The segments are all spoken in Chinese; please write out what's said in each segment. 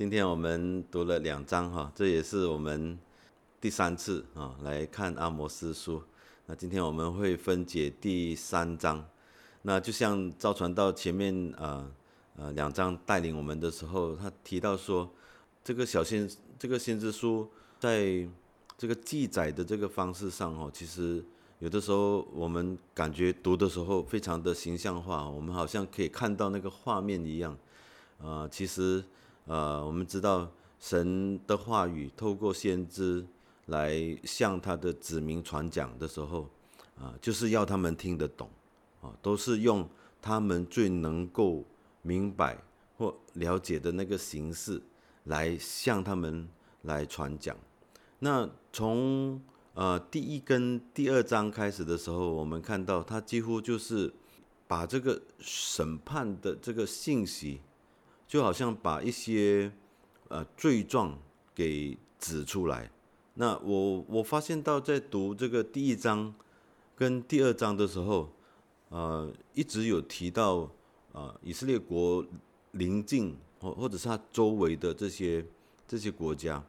今天我们读了两章哈，这也是我们第三次啊来看阿摩斯书。那今天我们会分解第三章。那就像赵传道前面啊呃两章带领我们的时候，他提到说，这个小先这个先知书在这个记载的这个方式上哦，其实有的时候我们感觉读的时候非常的形象化，我们好像可以看到那个画面一样。啊，其实呃我们知道神的话语透过先知。来向他的子民传讲的时候，啊，就是要他们听得懂，啊，都是用他们最能够明白或了解的那个形式来向他们来传讲。那从呃第一跟第二章开始的时候，我们看到他几乎就是把这个审判的这个信息，就好像把一些呃罪状给指出来。那我我发现到在读这个第一章跟第二章的时候，呃，一直有提到啊，以色列国临近或或者是它周围的这些这些国家，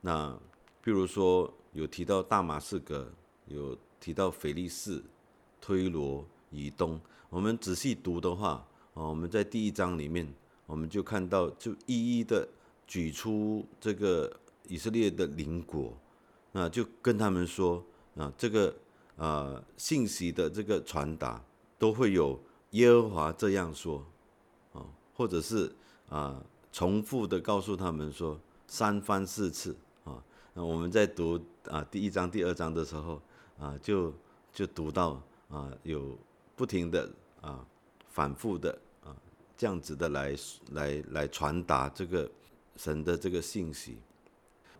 那比如说有提到大马士革，有提到腓力士、推罗、以东。我们仔细读的话，啊，我们在第一章里面，我们就看到就一一的举出这个。以色列的邻国，那就跟他们说啊，这个呃信息的这个传达都会有耶和华这样说啊，或者是啊重复的告诉他们说三番四次啊。那我们在读啊第一章、第二章的时候啊，就就读到啊有不停的啊反复的这样子的来来来传达这个神的这个信息。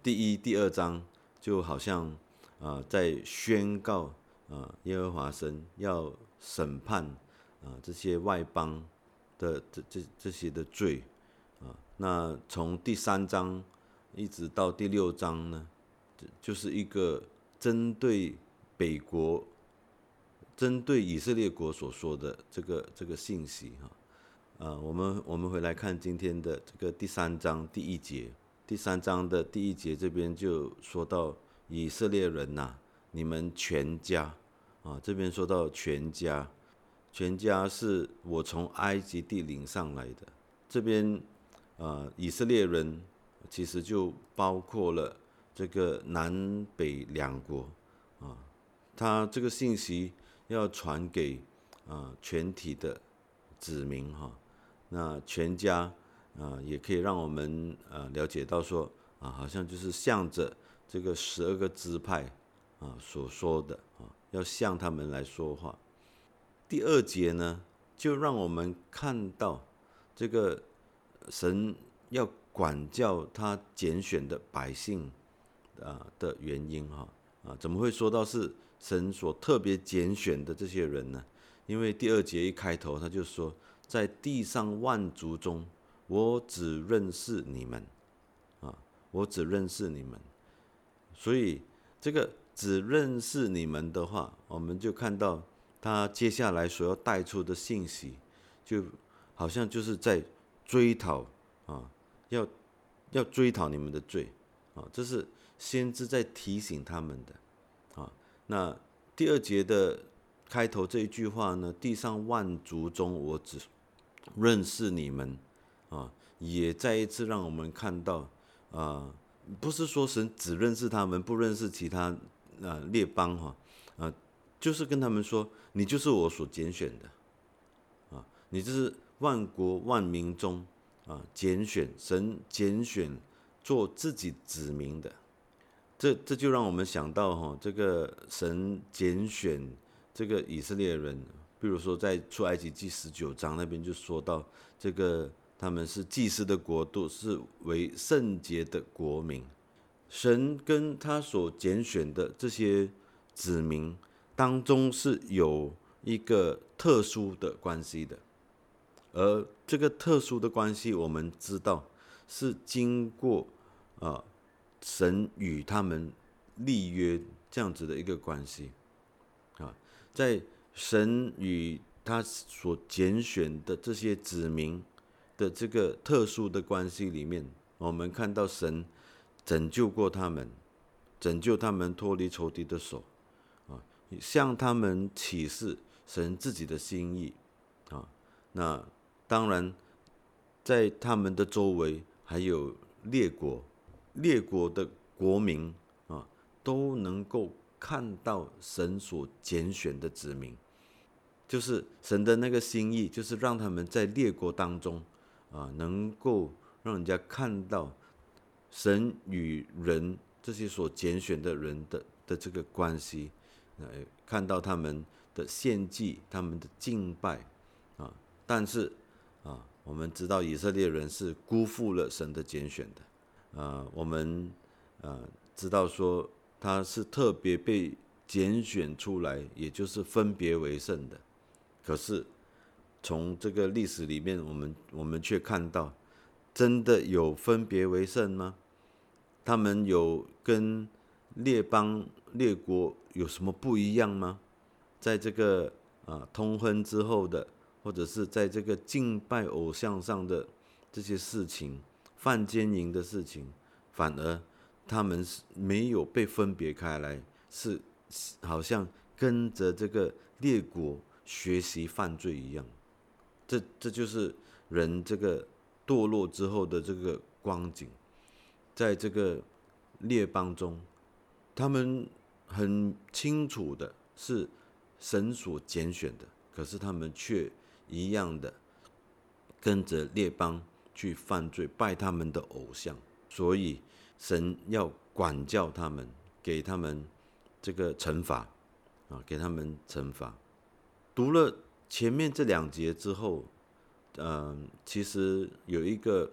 第一、第二章就好像啊，在宣告啊，耶和华神要审判啊这些外邦的这这这些的罪啊。那从第三章一直到第六章呢，就是一个针对北国、针对以色列国所说的这个这个信息哈。啊，我们我们回来看今天的这个第三章第一节。第三章的第一节这边就说到以色列人呐，你们全家啊，这边说到全家，全家是我从埃及地领上来的。这边啊，以色列人其实就包括了这个南北两国啊，他这个信息要传给啊全体的子民哈，那全家。啊，也可以让我们呃了解到说啊，好像就是向着这个十二个支派啊所说的啊，要向他们来说话。第二节呢，就让我们看到这个神要管教他拣选的百姓啊的原因哈啊，怎么会说到是神所特别拣选的这些人呢？因为第二节一开头他就说，在地上万族中。我只认识你们，啊，我只认识你们，所以这个只认识你们的话，我们就看到他接下来所要带出的信息，就好像就是在追讨啊，要要追讨你们的罪啊，这是先知在提醒他们的啊。那第二节的开头这一句话呢，地上万族中，我只认识你们。啊，也再一次让我们看到，啊，不是说神只认识他们，不认识其他啊列邦哈，啊，就是跟他们说，你就是我所拣选的，啊，你这是万国万民中啊拣选神拣选做自己子民的，这这就让我们想到哈，这个神拣选这个以色列人，比如说在出埃及记十九章那边就说到这个。他们是祭司的国度，是为圣洁的国民。神跟他所拣选的这些子民当中是有一个特殊的关系的，而这个特殊的关系，我们知道是经过啊神与他们立约这样子的一个关系啊，在神与他所拣选的这些子民。的这个特殊的关系里面，我们看到神拯救过他们，拯救他们脱离仇敌的手，啊，向他们启示神自己的心意，啊，那当然在他们的周围还有列国，列国的国民啊，都能够看到神所拣选的子民。就是神的那个心意，就是让他们在列国当中，啊，能够让人家看到神与人这些所拣选的人的的这个关系，呃，看到他们的献祭、他们的敬拜，啊，但是啊，我们知道以色列人是辜负了神的拣选的，啊，我们啊知道说他是特别被拣选出来，也就是分别为圣的。可是，从这个历史里面，我们我们却看到，真的有分别为圣吗？他们有跟列邦列国有什么不一样吗？在这个啊通婚之后的，或者是在这个敬拜偶像上的这些事情，犯奸淫的事情，反而他们是没有被分别开来，是好像跟着这个列国。学习犯罪一样，这这就是人这个堕落之后的这个光景，在这个列邦中，他们很清楚的是神所拣选的，可是他们却一样的跟着列邦去犯罪，拜他们的偶像，所以神要管教他们，给他们这个惩罚啊，给他们惩罚。读了前面这两节之后，嗯，其实有一个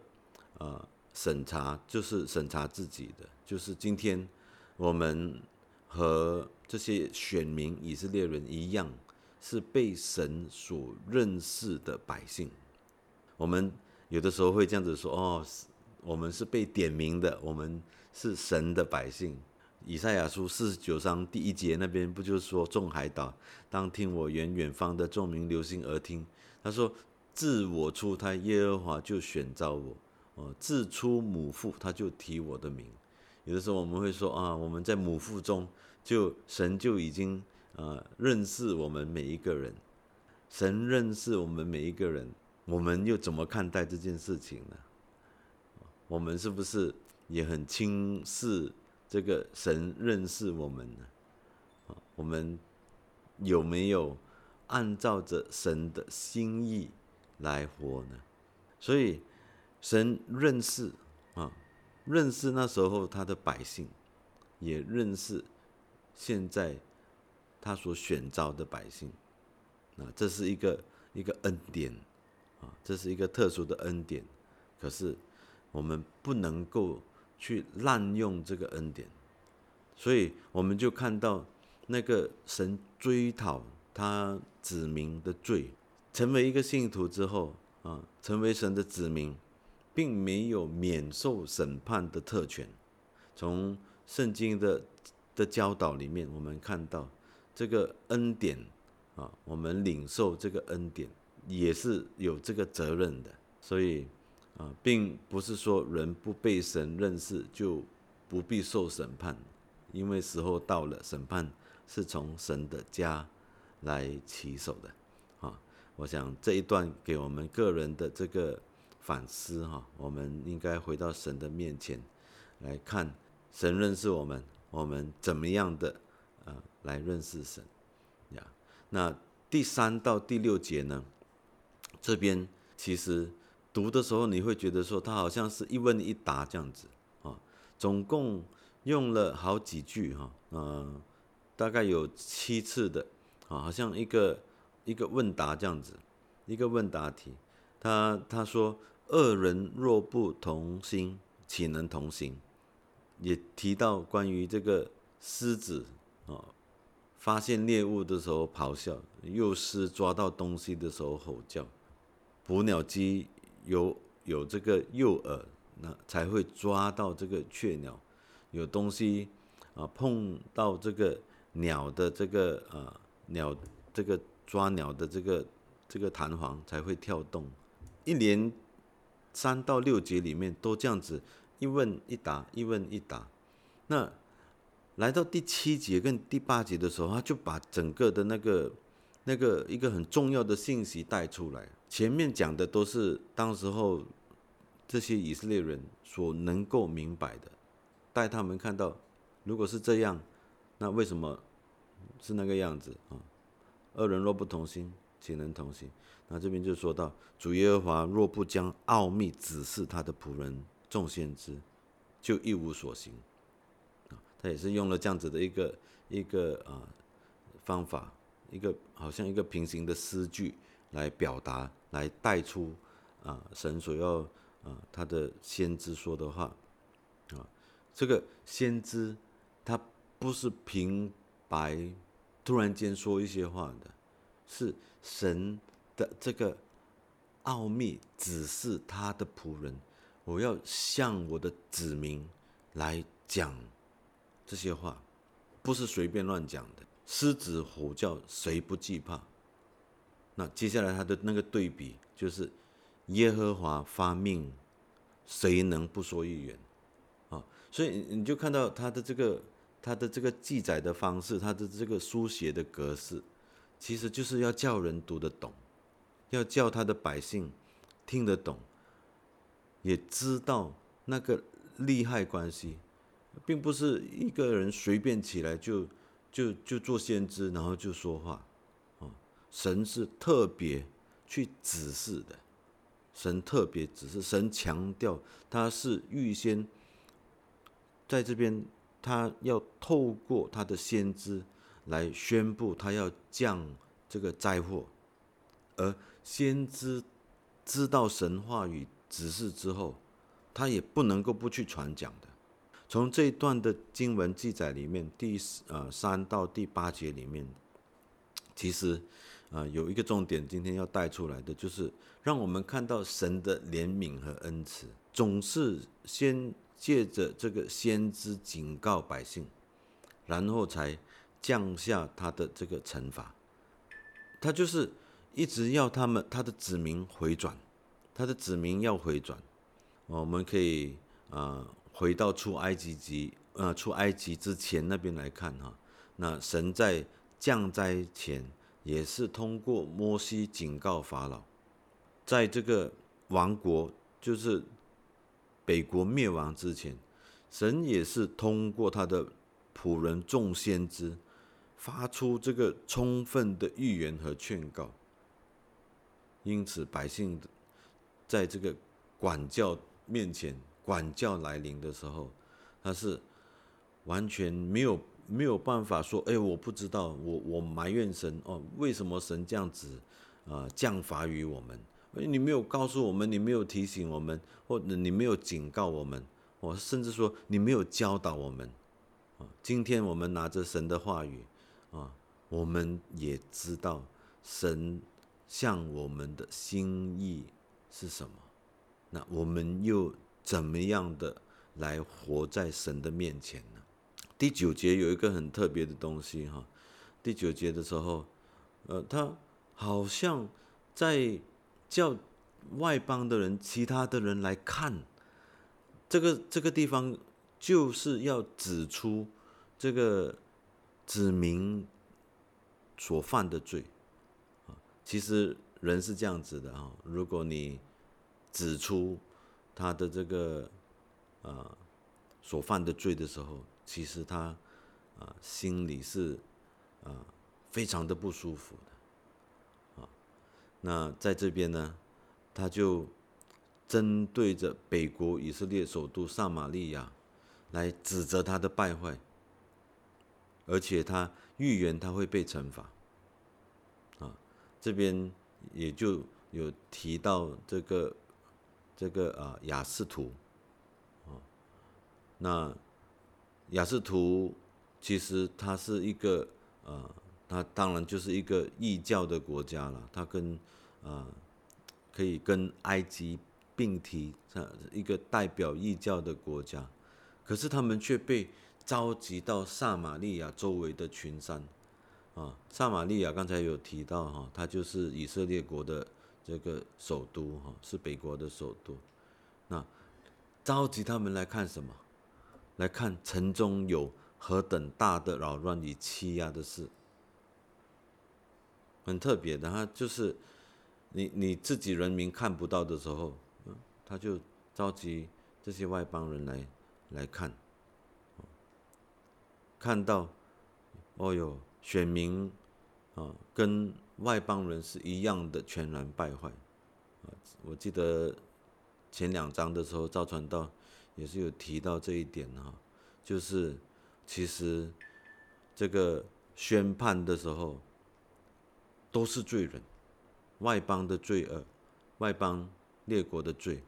呃审查，就是审查自己的，就是今天我们和这些选民以色列人一样，是被神所认识的百姓。我们有的时候会这样子说：“哦，我们是被点名的，我们是神的百姓。”以赛亚书四十九章第一节那边不就是说众海岛当听我远远方的众民流星而听？他说自我出胎，耶和华就选召我；哦，自出母腹，他就提我的名。有的时候我们会说啊，我们在母腹中就神就已经啊认识我们每一个人，神认识我们每一个人，我们又怎么看待这件事情呢？我们是不是也很轻视？这个神认识我们呢，我们有没有按照着神的心意来活呢？所以神认识啊，认识那时候他的百姓，也认识现在他所选召的百姓，啊，这是一个一个恩典啊，这是一个特殊的恩典。可是我们不能够。去滥用这个恩典，所以我们就看到那个神追讨他子民的罪，成为一个信徒之后啊，成为神的子民，并没有免受审判的特权。从圣经的的教导里面，我们看到这个恩典啊，我们领受这个恩典也是有这个责任的，所以。啊，并不是说人不被神认识就不必受审判，因为时候到了，审判是从神的家来起手的。啊，我想这一段给我们个人的这个反思哈，我们应该回到神的面前来看，神认识我们，我们怎么样的啊来认识神呀？那第三到第六节呢，这边其实。读的时候，你会觉得说他好像是一问一答这样子啊，总共用了好几句哈，嗯，大概有七次的啊，好像一个一个问答这样子，一个问答题。他他说：“二人若不同心，岂能同行？”也提到关于这个狮子啊，发现猎物的时候咆哮，幼狮抓到东西的时候吼叫，捕鸟机。有有这个诱饵，那才会抓到这个雀鸟。有东西啊碰到这个鸟的这个啊鸟这个抓鸟的这个这个弹簧才会跳动。一连三到六节里面都这样子一问一答，一问一答。那来到第七节跟第八节的时候，他就把整个的那个那个一个很重要的信息带出来。前面讲的都是当时候这些以色列人所能够明白的，带他们看到，如果是这样，那为什么是那个样子啊？二人若不同心，岂能同行？那这边就说到，主耶和华若不将奥秘指示他的仆人众先知，就一无所行。啊，他也是用了这样子的一个一个啊方法，一个好像一个平行的诗句来表达，来带出啊神所要啊他的先知说的话啊，这个先知他不是平白突然间说一些话的，是神。的这个奥秘只是他的仆人，我要向我的子民来讲这些话，不是随便乱讲的。狮子吼叫，谁不惧怕？那接下来他的那个对比就是耶和华发命，谁能不说预言？啊，所以你就看到他的这个他的这个记载的方式，他的这个书写的格式，其实就是要叫人读得懂。要叫他的百姓听得懂，也知道那个利害关系，并不是一个人随便起来就就就做先知，然后就说话，神是特别去指示的，神特别指示，神强调他是预先在这边，他要透过他的先知来宣布他要降这个灾祸，而。先知知道神话语指示之后，他也不能够不去传讲的。从这一段的经文记载里面，第呃三到第八节里面，其实啊有一个重点，今天要带出来的，就是让我们看到神的怜悯和恩慈，总是先借着这个先知警告百姓，然后才降下他的这个惩罚。他就是。一直要他们他的子民回转，他的子民要回转，我们可以啊回到出埃及及呃出埃及之前那边来看哈，那神在降灾前也是通过摩西警告法老，在这个王国就是北国灭亡之前，神也是通过他的仆人众先知发出这个充分的预言和劝告。因此，百姓在这个管教面前，管教来临的时候，他是完全没有没有办法说：“哎，我不知道，我我埋怨神哦，为什么神这样子啊降罚于我们？你没有告诉我们，你没有提醒我们，或者你没有警告我们，我甚至说你没有教导我们啊。今天我们拿着神的话语啊，我们也知道神。”向我们的心意是什么？那我们又怎么样的来活在神的面前呢？第九节有一个很特别的东西哈。第九节的时候，呃，他好像在叫外邦的人、其他的人来看这个这个地方，就是要指出这个指明所犯的罪。啊其实人是这样子的啊，如果你指出他的这个呃所犯的罪的时候，其实他啊心里是啊非常的不舒服的啊。那在这边呢，他就针对着北国以色列首都撒玛利亚来指责他的败坏，而且他预言他会被惩罚。啊这边也就有提到这个这个啊雅士图，啊，那雅士图其实它是一个呃，它当然就是一个异教的国家了，它跟啊可以跟埃及并提，这一个代表异教的国家，可是他们却被召集到撒玛利亚周围的群山。啊，撒玛利亚刚才有提到哈，它就是以色列国的这个首都哈，是北国的首都。那召集他们来看什么？来看城中有何等大的扰乱与欺压的事。很特别的，他就是你你自己人民看不到的时候，他就召集这些外邦人来来看，看到，哦哟，选民啊，跟外邦人是一样的，全然败坏。我记得前两章的时候，赵传道也是有提到这一点哈，就是其实这个宣判的时候。都是罪人，外邦的罪恶，外邦列国的罪，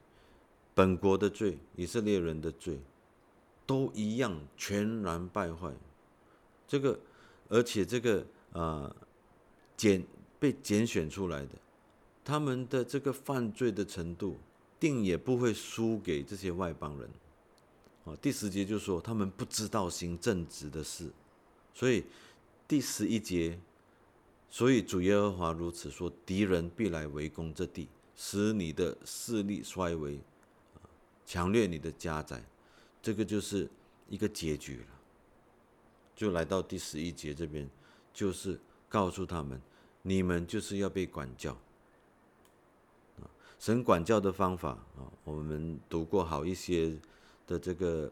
本国的罪，以色列人的罪，都一样，全然败坏。这个，而且这个啊，拣被拣选出来的，他们的这个犯罪的程度，定也不会输给这些外邦人。啊，第十节就说他们不知道行正直的事，所以第十一节。所以主耶和华如此说：敌人必来围攻这地，使你的势力衰微，强掠你的家宅。这个就是一个结局了。就来到第十一节这边，就是告诉他们：你们就是要被管教。神管教的方法啊，我们读过好一些的这个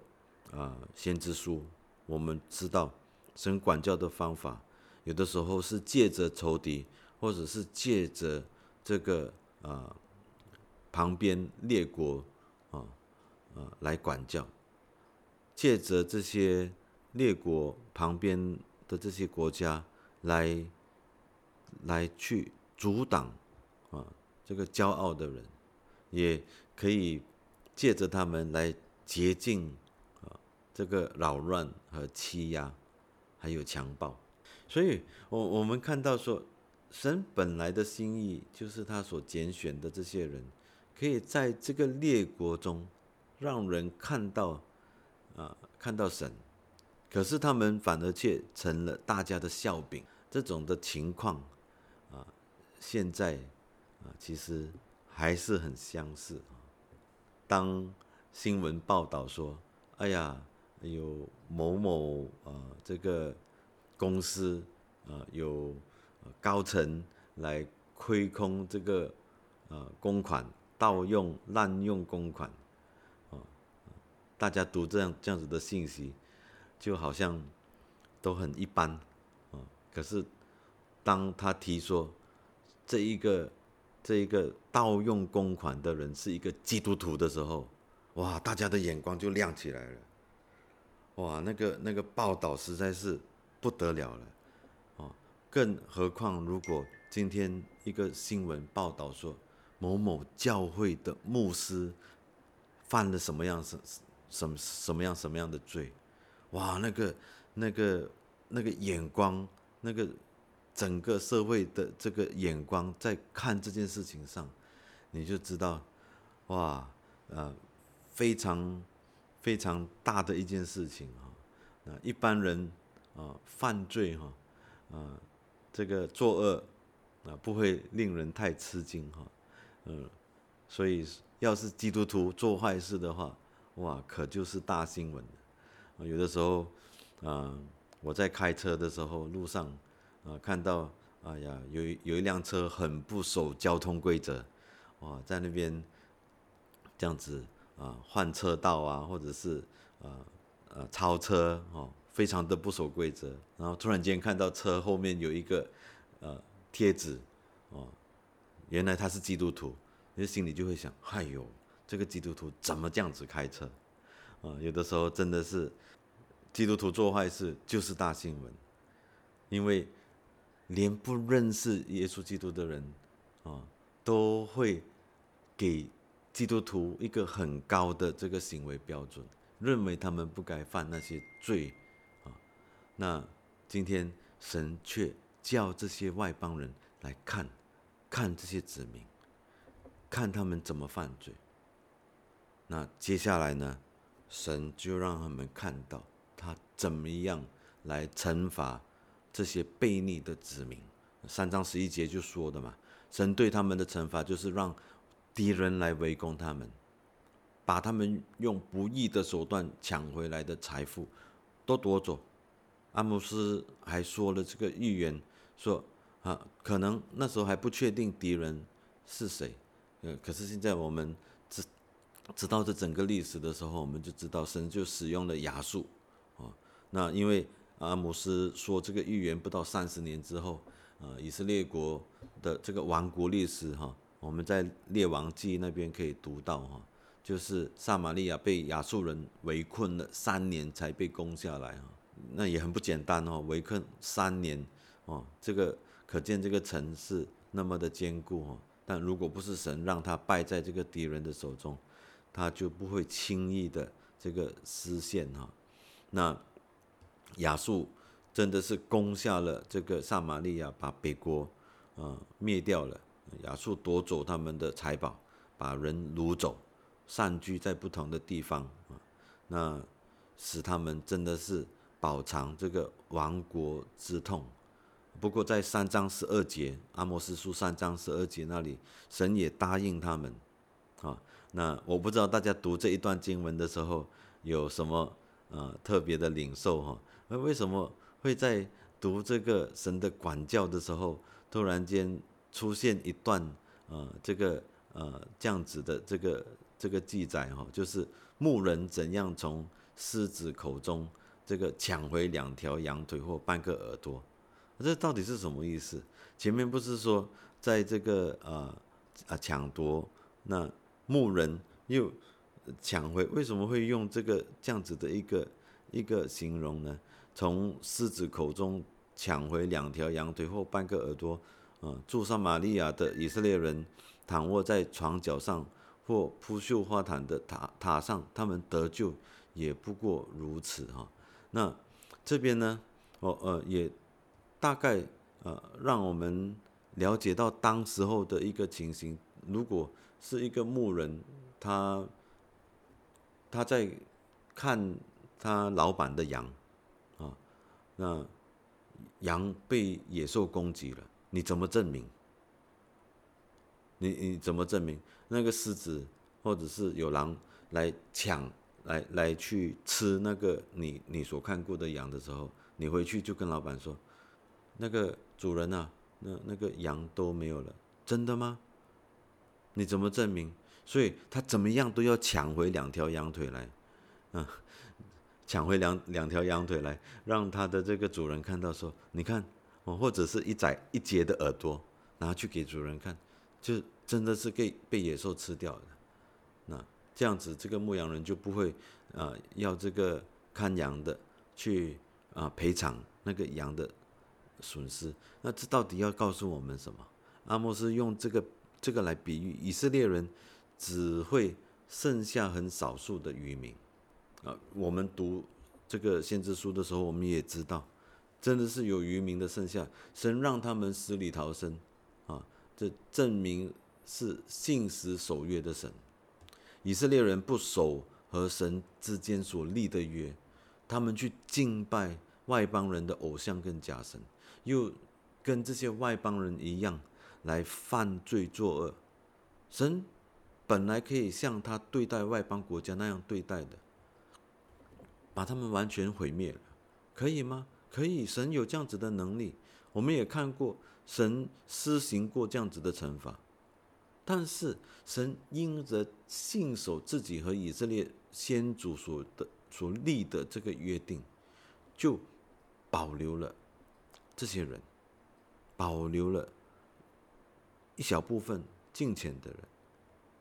啊先知书，我们知道神管教的方法。有的时候是借着仇敌，或者是借着这个啊旁边列国啊啊来管教，借着这些列国旁边的这些国家来来去阻挡啊这个骄傲的人，也可以借着他们来洁净啊这个扰乱和欺压，还有强暴。所以，我我们看到说，神本来的心意就是他所拣选的这些人，可以在这个列国中，让人看到，啊，看到神，可是他们反而却成了大家的笑柄。这种的情况，啊，现在，其实还是很相似啊。当新闻报道说，哎呀，有某某啊，这个。公司啊，有高层来亏空这个啊公款，盗用滥用公款，啊，大家读这样这样子的信息，就好像都很一般啊。可是当他提说这一个这一个盗用公款的人是一个基督徒的时候，哇，大家的眼光就亮起来了。哇，那个那个报道实在是。不得了了，哦，更何况如果今天一个新闻报道说某某教会的牧师犯了什么样什什么什么样什么样的罪，哇，那个那个那个眼光，那个整个社会的这个眼光在看这件事情上，你就知道，哇，呃，非常非常大的一件事情啊，那一般人。啊，犯罪哈，啊，这个作恶啊，不会令人太吃惊哈，嗯，所以要是基督徒做坏事的话，哇，可就是大新闻，有的时候啊，我在开车的时候，路上啊，看到，哎呀，有有一辆车很不守交通规则，哇，在那边这样子啊，换车道啊，或者是啊呃超车哦。非常的不守规则，然后突然间看到车后面有一个呃贴纸，哦，原来他是基督徒，你心里就会想，哎呦，这个基督徒怎么这样子开车？啊，有的时候真的是基督徒做坏事就是大新闻，因为连不认识耶稣基督的人啊，都会给基督徒一个很高的这个行为标准，认为他们不该犯那些罪。啊那今天神却叫这些外邦人来看，看这些子民，看他们怎么犯罪。那接下来呢，神就让他们看到他怎么样来惩罚这些悖逆的子民。三章十一节就说的嘛，神对他们的惩罚就是让敌人来围攻他们，把他们用不义的手段抢回来的财富都夺走。阿姆斯还说了这个预言，说啊，可能那时候还不确定敌人是谁，呃，可是现在我们知知道这整个历史的时候，我们就知道神就使用了亚述，啊，那因为阿姆斯说这个预言不到三十年之后，呃，以色列国的这个亡国历史哈，我们在列王记那边可以读到哈，就是撒玛利亚被亚述人围困了三年才被攻下来哈。那也很不简单哦，围困三年哦，这个可见这个城是那么的坚固哦。但如果不是神让他败在这个敌人的手中，他就不会轻易的这个失陷哈。那亚述真的是攻下了这个撒玛利亚，把北国呃灭掉了。亚述夺走他们的财宝，把人掳走，散居在不同的地方。那使他们真的是。饱尝这个亡国之痛。不过在三章十二节，阿摩斯书三章十二节那里，神也答应他们。啊，那我不知道大家读这一段经文的时候有什么呃特别的领受哈？那为什么会在读这个神的管教的时候，突然间出现一段呃这个呃这样子的这个这个记载哈？就是牧人怎样从狮子口中。这个抢回两条羊腿或半个耳朵，这到底是什么意思？前面不是说在这个呃啊抢夺，那牧人又抢回，为什么会用这个这样子的一个一个形容呢？从狮子口中抢回两条羊腿或半个耳朵，嗯，住上玛利亚的以色列人躺卧在床脚上或铺绣花毯的塔塔上，他们得救也不过如此哈。那这边呢，我呃也大概呃让我们了解到当时候的一个情形。如果是一个牧人，他他在看他老板的羊，那羊被野兽攻击了，你怎么证明？你你怎么证明那个狮子或者是有狼来抢？来来去吃那个你你所看过的羊的时候，你回去就跟老板说，那个主人啊，那那个羊都没有了，真的吗？你怎么证明？所以他怎么样都要抢回两条羊腿来，啊，抢回两两条羊腿来，让他的这个主人看到说，你看，哦，或者是一宰一截的耳朵拿去给主人看，就真的是被被野兽吃掉的，那。这样子，这个牧羊人就不会啊，要这个看羊的去啊赔偿那个羊的损失。那这到底要告诉我们什么？阿莫斯用这个这个来比喻以色列人只会剩下很少数的渔民啊。我们读这个先知书的时候，我们也知道，真的是有渔民的剩下，神让他们死里逃生啊，这证明是信实守约的神。以色列人不守和神之间所立的约，他们去敬拜外邦人的偶像跟假神，又跟这些外邦人一样来犯罪作恶。神本来可以像他对待外邦国家那样对待的，把他们完全毁灭了，可以吗？可以，神有这样子的能力。我们也看过神施行过这样子的惩罚。但是神因着信守自己和以色列先祖所的所立的这个约定，就保留了这些人，保留了一小部分敬虔的人。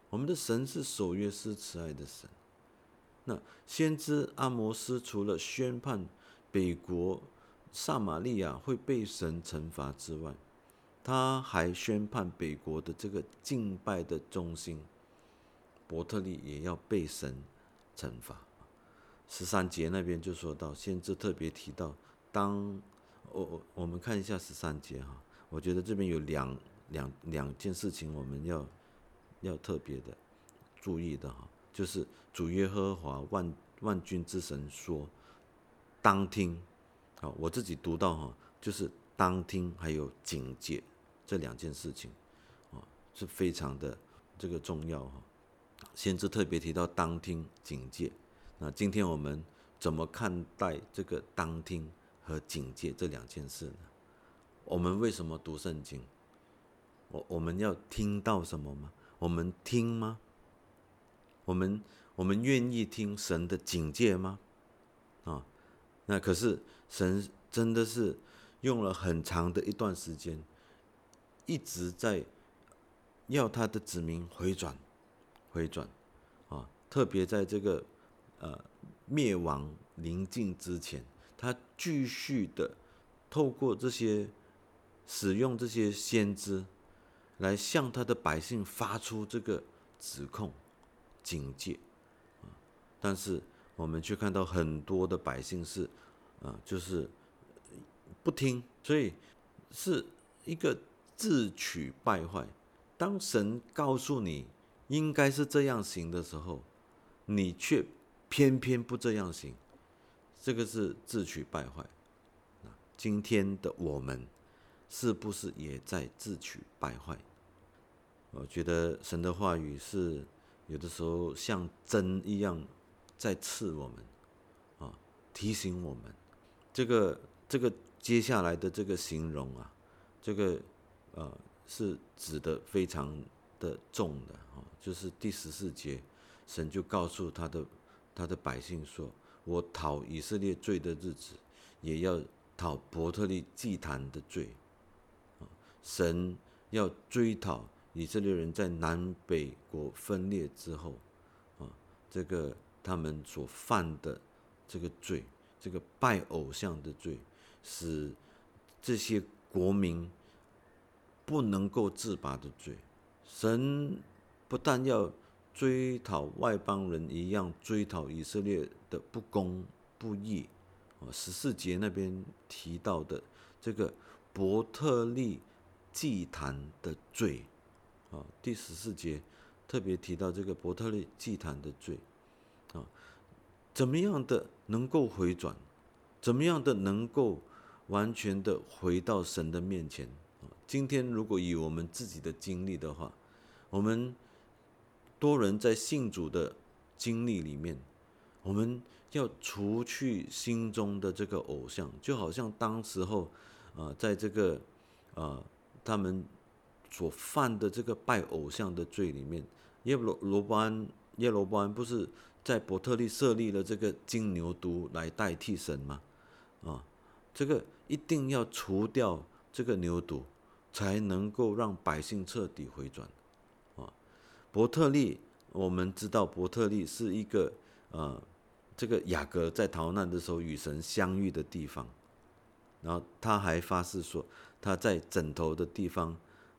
我们的神是守约施慈爱的神。那先知阿摩斯除了宣判北国撒玛利亚会被神惩罚之外，他还宣判北国的这个敬拜的中心伯特利也要被神惩罚。十三节那边就说到，先知特别提到，当我我我们看一下十三节哈，我觉得这边有两两两件事情我们要要特别的注意的哈，就是主耶和华万万军之神说，当听，好，我自己读到哈，就是当听还有警戒。这两件事情，啊，是非常的这个重要哈。先知特别提到当听警戒。那今天我们怎么看待这个当听和警戒这两件事呢？我们为什么读圣经？我我们要听到什么吗？我们听吗？我们我们愿意听神的警戒吗？啊，那可是神真的是用了很长的一段时间，一直在要他的子民回转，回转，啊，特别在这个呃灭亡临近之前，他继续的透过这些使用这些先知。来向他的百姓发出这个指控、警戒，啊！但是我们却看到很多的百姓是，啊，就是不听，所以是一个自取败坏。当神告诉你应该是这样行的时候，你却偏偏不这样行，这个是自取败坏。今天的我们。是不是也在自取败坏？我觉得神的话语是有的时候像针一样在刺我们，啊，提醒我们。这个这个接下来的这个形容啊，这个呃是指的非常的重的啊，就是第十四节，神就告诉他的他的百姓说：“我讨以色列罪的日子，也要讨伯特利祭坛的罪。”神要追讨以色列人在南北国分裂之后，啊，这个他们所犯的这个罪，这个拜偶像的罪，使这些国民不能够自拔的罪。神不但要追讨外邦人一样追讨以色列的不公不义，啊，十四节那边提到的这个伯特利。祭坛的罪，啊，第十四节特别提到这个伯特利祭坛的罪，啊，怎么样的能够回转？怎么样的能够完全的回到神的面前？今天如果以我们自己的经历的话，我们多人在信主的经历里面，我们要除去心中的这个偶像，就好像当时候，啊，在这个，啊。他们所犯的这个拜偶像的罪里面，耶罗罗伯安耶罗伯安不是在伯特利设立了这个金牛犊来代替神吗？啊，这个一定要除掉这个牛犊，才能够让百姓彻底回转。啊，伯特利我们知道伯特利是一个呃，这个雅各在逃难的时候与神相遇的地方，然后他还发誓说。他在枕头的地方，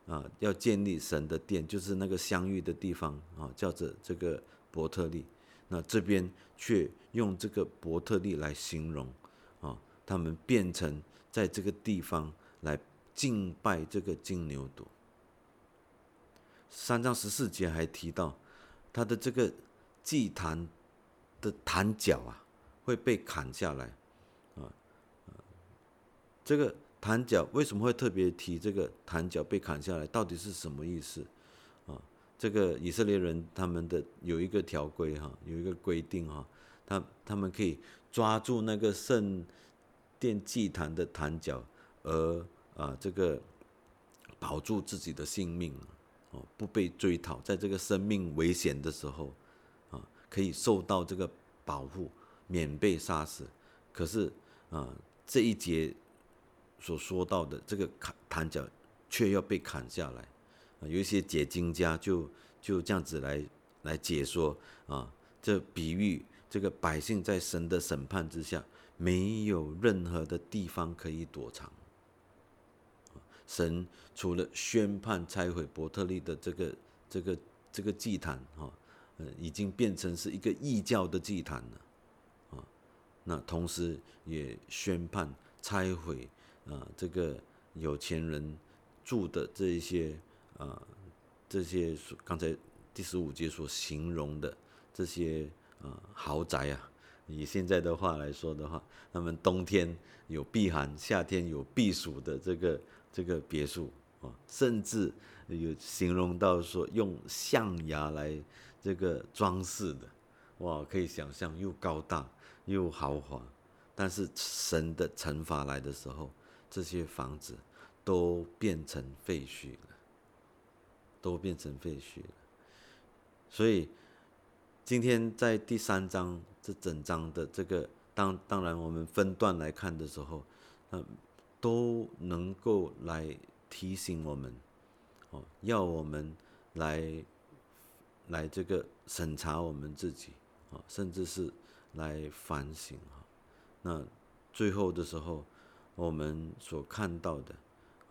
啊，要建立神的殿，就是那个相遇的地方啊，叫做这个伯特利。那这边却用这个伯特利来形容，啊，他们变成在这个地方来敬拜这个金牛犊。三章十四节还提到，他的这个祭坛的坛角啊，会被砍下来，啊，这个。坛角为什么会特别提这个坛角被砍下来？到底是什么意思？啊，这个以色列人他们的有一个条规哈，有一个规定哈，他他们可以抓住那个圣殿祭坛的坛角，而啊这个保住自己的性命哦，不被追讨，在这个生命危险的时候啊，可以受到这个保护，免被杀死。可是啊这一节。所说到的这个砍弹脚，却要被砍下来，啊，有一些解经家就就这样子来来解说啊，这比喻这个百姓在神的审判之下，没有任何的地方可以躲藏。神除了宣判拆毁伯特利的这个这个这个祭坛，哈，呃，已经变成是一个异教的祭坛了，啊，那同时也宣判拆毁。啊，这个有钱人住的这一些啊，这些刚才第十五节所形容的这些啊豪宅啊，以现在的话来说的话，他们冬天有避寒，夏天有避暑的这个这个别墅啊，甚至有形容到说用象牙来这个装饰的，哇，可以想象又高大又豪华。但是神的惩罚来的时候，这些房子都变成废墟了，都变成废墟了。所以今天在第三章这整章的这个当当然我们分段来看的时候，嗯，都能够来提醒我们，哦，要我们来来这个审查我们自己，啊，甚至是来反省啊。那最后的时候，我们所看到的，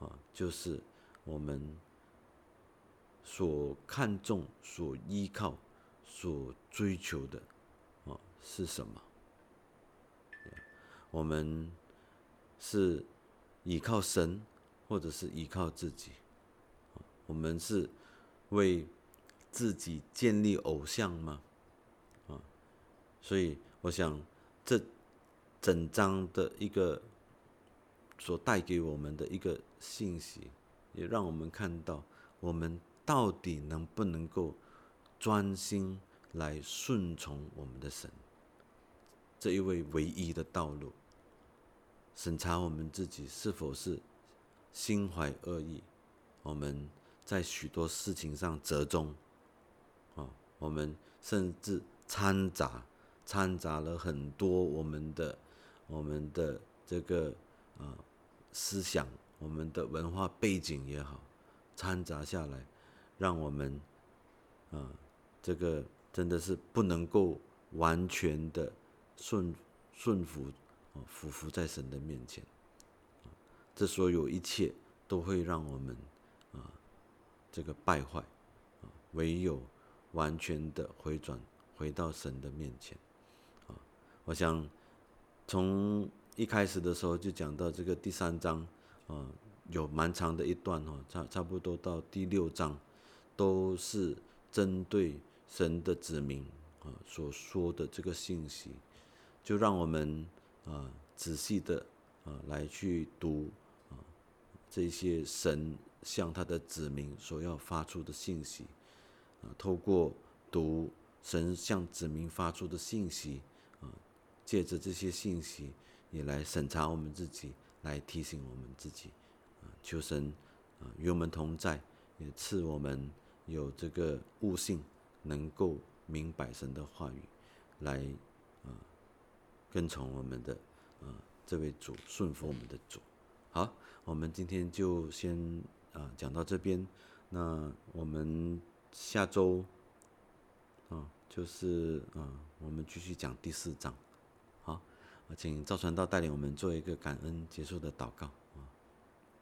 啊，就是我们所看重、所依靠、所追求的，啊，是什么？我们是依靠神，或者是依靠自己？我们是为自己建立偶像吗？啊，所以我想这。整章的一个所带给我们的一个信息，也让我们看到我们到底能不能够专心来顺从我们的神这一位唯一的道路，审查我们自己是否是心怀恶意，我们在许多事情上折中，啊，我们甚至掺杂掺杂了很多我们的。我们的这个啊思想，我们的文化背景也好，掺杂下来，让我们啊这个真的是不能够完全的顺顺服啊服服在神的面前，这所有一切都会让我们啊这个败坏啊，唯有完全的回转回到神的面前啊，我想。从一开始的时候就讲到这个第三章，啊，有蛮长的一段哦，差差不多到第六章，都是针对神的子民啊所说的这个信息，就让我们啊仔细的啊来去读啊这些神向他的子民所要发出的信息，啊，透过读神向子民发出的信息啊。借着这些信息，也来审查我们自己，来提醒我们自己，啊，求神啊与我们同在，也赐我们有这个悟性，能够明白神的话语，来啊跟从我们的啊这位主，顺服我们的主。好，我们今天就先啊讲到这边，那我们下周啊就是啊我们继续讲第四章。请赵传道带领我们做一个感恩结束的祷告。